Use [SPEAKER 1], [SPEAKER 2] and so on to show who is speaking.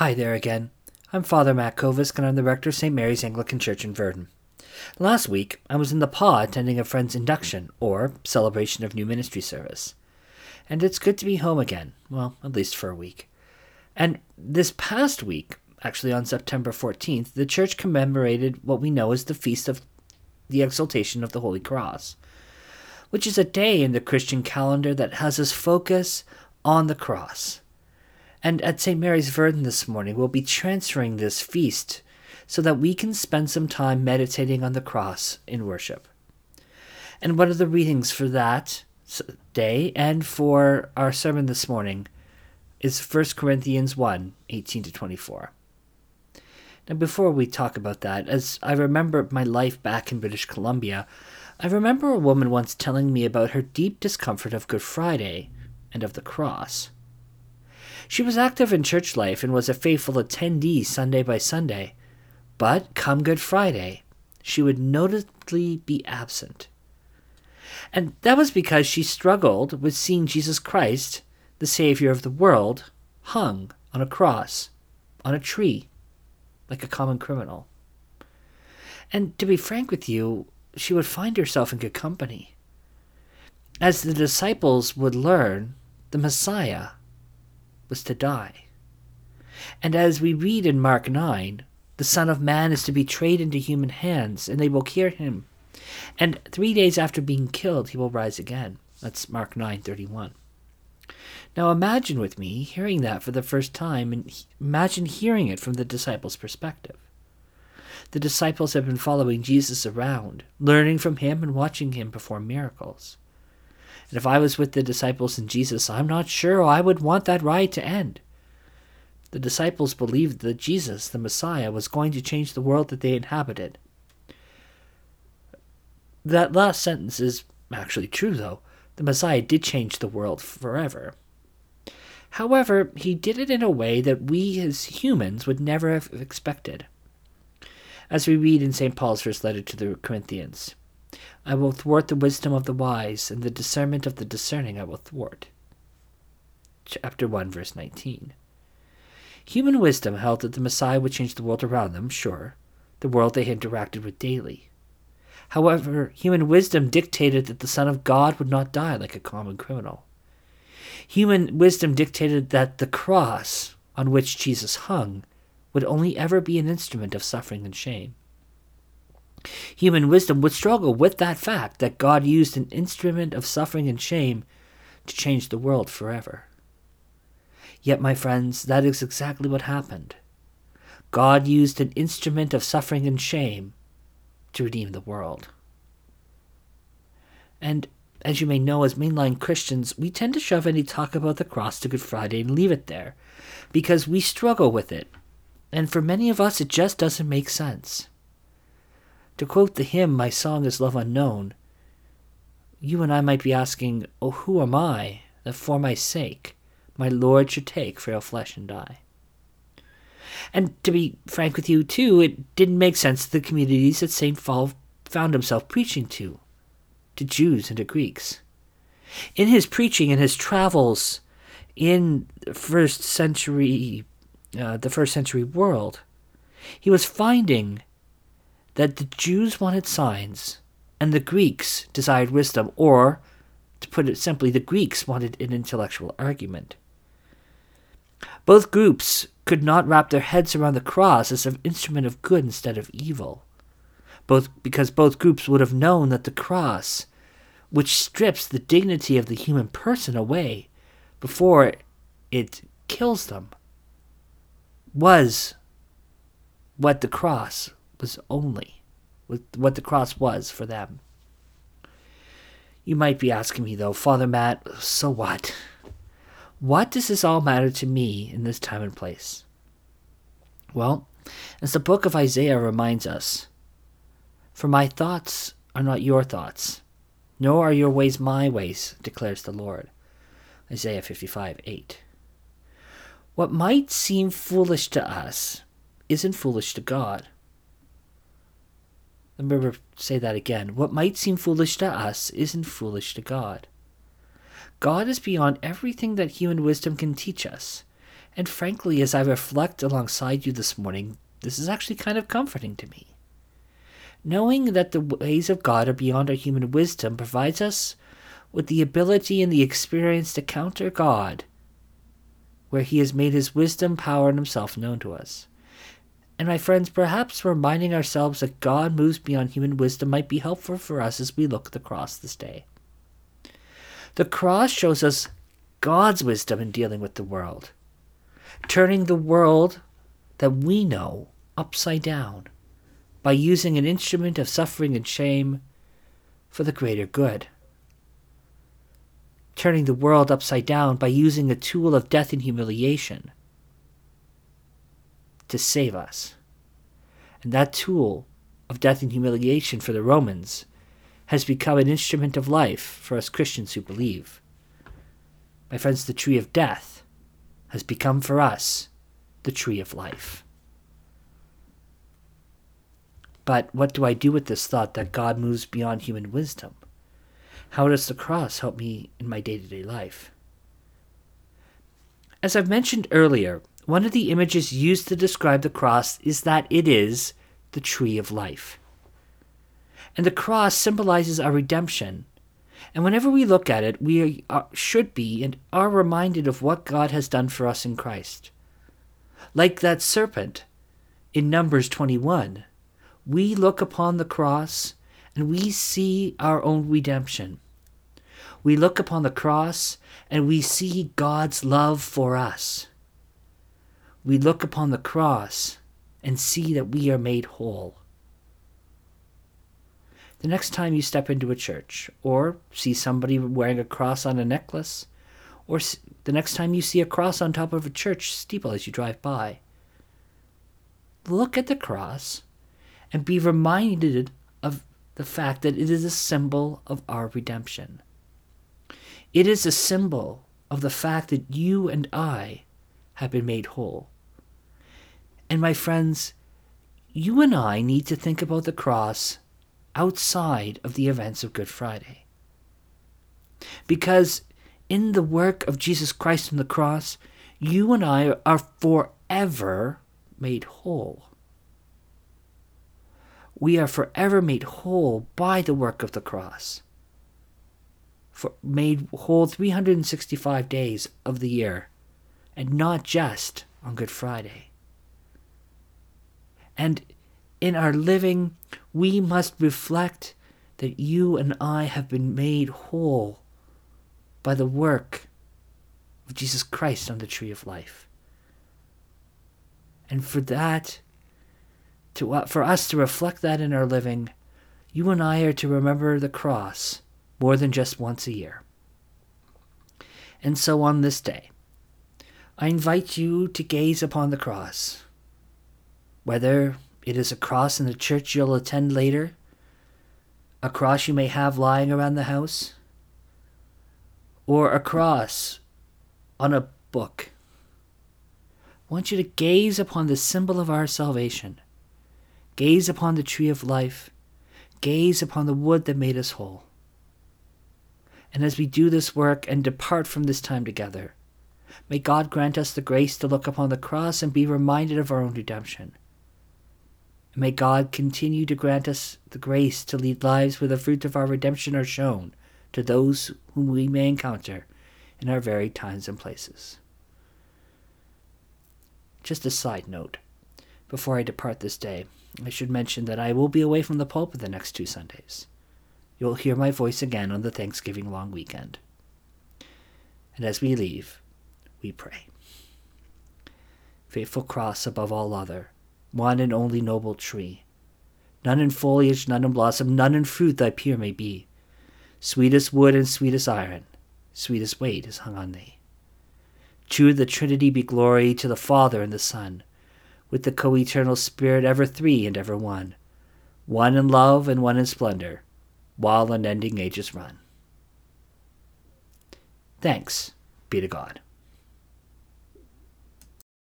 [SPEAKER 1] Hi there again. I'm Father Matt Kovisk, and I'm the rector of St. Mary's Anglican Church in Virden. Last week, I was in the PA attending a friend's induction, or celebration of new ministry service. And it's good to be home again, well, at least for a week. And this past week, actually on September 14th, the church commemorated what we know as the Feast of the Exaltation of the Holy Cross, which is a day in the Christian calendar that has us focus on the cross and at St. Mary's Virden this morning, we'll be transferring this feast so that we can spend some time meditating on the cross in worship. And one of the readings for that day and for our sermon this morning is 1 Corinthians 1 18 to 24. Now, before we talk about that, as I remember my life back in British Columbia, I remember a woman once telling me about her deep discomfort of Good Friday and of the cross. She was active in church life and was a faithful attendee Sunday by Sunday. But come Good Friday, she would notably be absent. And that was because she struggled with seeing Jesus Christ, the Savior of the world, hung on a cross, on a tree, like a common criminal. And to be frank with you, she would find herself in good company. As the disciples would learn, the Messiah was to die. And as we read in Mark 9, the Son of Man is to be betrayed into human hands, and they will kill him. And three days after being killed, he will rise again. That's Mark 9:31. Now imagine with me hearing that for the first time, and imagine hearing it from the disciples' perspective. The disciples have been following Jesus around, learning from him and watching him perform miracles. And if I was with the disciples and Jesus, I'm not sure I would want that ride to end. The disciples believed that Jesus, the Messiah, was going to change the world that they inhabited. That last sentence is actually true, though. The Messiah did change the world forever. However, he did it in a way that we as humans would never have expected. As we read in St. Paul's first letter to the Corinthians, I will thwart the wisdom of the wise, and the discernment of the discerning I will thwart. Chapter 1, verse 19. Human wisdom held that the Messiah would change the world around them, sure, the world they interacted with daily. However, human wisdom dictated that the Son of God would not die like a common criminal. Human wisdom dictated that the cross on which Jesus hung would only ever be an instrument of suffering and shame. Human wisdom would struggle with that fact that God used an instrument of suffering and shame to change the world forever. Yet, my friends, that is exactly what happened. God used an instrument of suffering and shame to redeem the world. And as you may know, as mainline Christians, we tend to shove any talk about the cross to Good Friday and leave it there because we struggle with it. And for many of us, it just doesn't make sense. To quote the hymn, My Song is Love Unknown, you and I might be asking, Oh, who am I that for my sake my Lord should take frail flesh and die? And to be frank with you, too, it didn't make sense to the communities that St. Paul found himself preaching to, to Jews and to Greeks. In his preaching and his travels in the first century, uh, the first century world, he was finding that the Jews wanted signs and the Greeks desired wisdom, or, to put it simply, the Greeks wanted an intellectual argument. Both groups could not wrap their heads around the cross as an instrument of good instead of evil, both because both groups would have known that the cross, which strips the dignity of the human person away before it kills them, was what the cross was only what the cross was for them. You might be asking me, though, Father Matt, so what? What does this all matter to me in this time and place? Well, as the book of Isaiah reminds us, For my thoughts are not your thoughts, nor are your ways my ways, declares the Lord. Isaiah 55 8. What might seem foolish to us isn't foolish to God. Remember, say that again. What might seem foolish to us isn't foolish to God. God is beyond everything that human wisdom can teach us, And frankly, as I reflect alongside you this morning, this is actually kind of comforting to me. Knowing that the ways of God are beyond our human wisdom provides us with the ability and the experience to counter God where He has made His wisdom, power, and Himself known to us. And my friends, perhaps reminding ourselves that God moves beyond human wisdom might be helpful for us as we look at the cross this day. The cross shows us God's wisdom in dealing with the world, turning the world that we know upside down by using an instrument of suffering and shame for the greater good. Turning the world upside down by using a tool of death and humiliation to save us. And that tool of death and humiliation for the Romans has become an instrument of life for us Christians who believe. My friends, the tree of death has become for us the tree of life. But what do I do with this thought that God moves beyond human wisdom? How does the cross help me in my day to day life? As I've mentioned earlier, one of the images used to describe the cross is that it is the tree of life. And the cross symbolizes our redemption. And whenever we look at it, we are, should be and are reminded of what God has done for us in Christ. Like that serpent in Numbers 21, we look upon the cross and we see our own redemption. We look upon the cross and we see God's love for us we look upon the cross and see that we are made whole. The next time you step into a church, or see somebody wearing a cross on a necklace, or the next time you see a cross on top of a church steeple as you drive by, look at the cross and be reminded of the fact that it is a symbol of our redemption. It is a symbol of the fact that you and I have been made whole. And my friends, you and I need to think about the cross outside of the events of Good Friday. Because in the work of Jesus Christ on the cross, you and I are forever made whole. We are forever made whole by the work of the cross. For made whole 365 days of the year, and not just on Good Friday. And in our living, we must reflect that you and I have been made whole by the work of Jesus Christ on the tree of life. And for that, to, uh, for us to reflect that in our living, you and I are to remember the cross more than just once a year. And so on this day, I invite you to gaze upon the cross whether it is a cross in the church you'll attend later, a cross you may have lying around the house, or a cross on a book. I want you to gaze upon the symbol of our salvation. Gaze upon the tree of life. Gaze upon the wood that made us whole. And as we do this work and depart from this time together, may God grant us the grace to look upon the cross and be reminded of our own redemption and may God continue to grant us the grace to lead lives where the fruits of our redemption are shown to those whom we may encounter in our varied times and places. Just a side note before I depart this day, I should mention that I will be away from the pulpit the next two Sundays. You'll hear my voice again on the Thanksgiving long weekend. And as we leave, we pray. Faithful cross above all other, one and only noble tree. None in foliage, none in blossom, none in fruit thy peer may be. Sweetest wood and sweetest iron, sweetest weight is hung on thee. To the Trinity be glory, to the Father and the Son, with the co eternal Spirit, ever three and ever one, one in love and one in splendor, while unending ages run. Thanks be to God.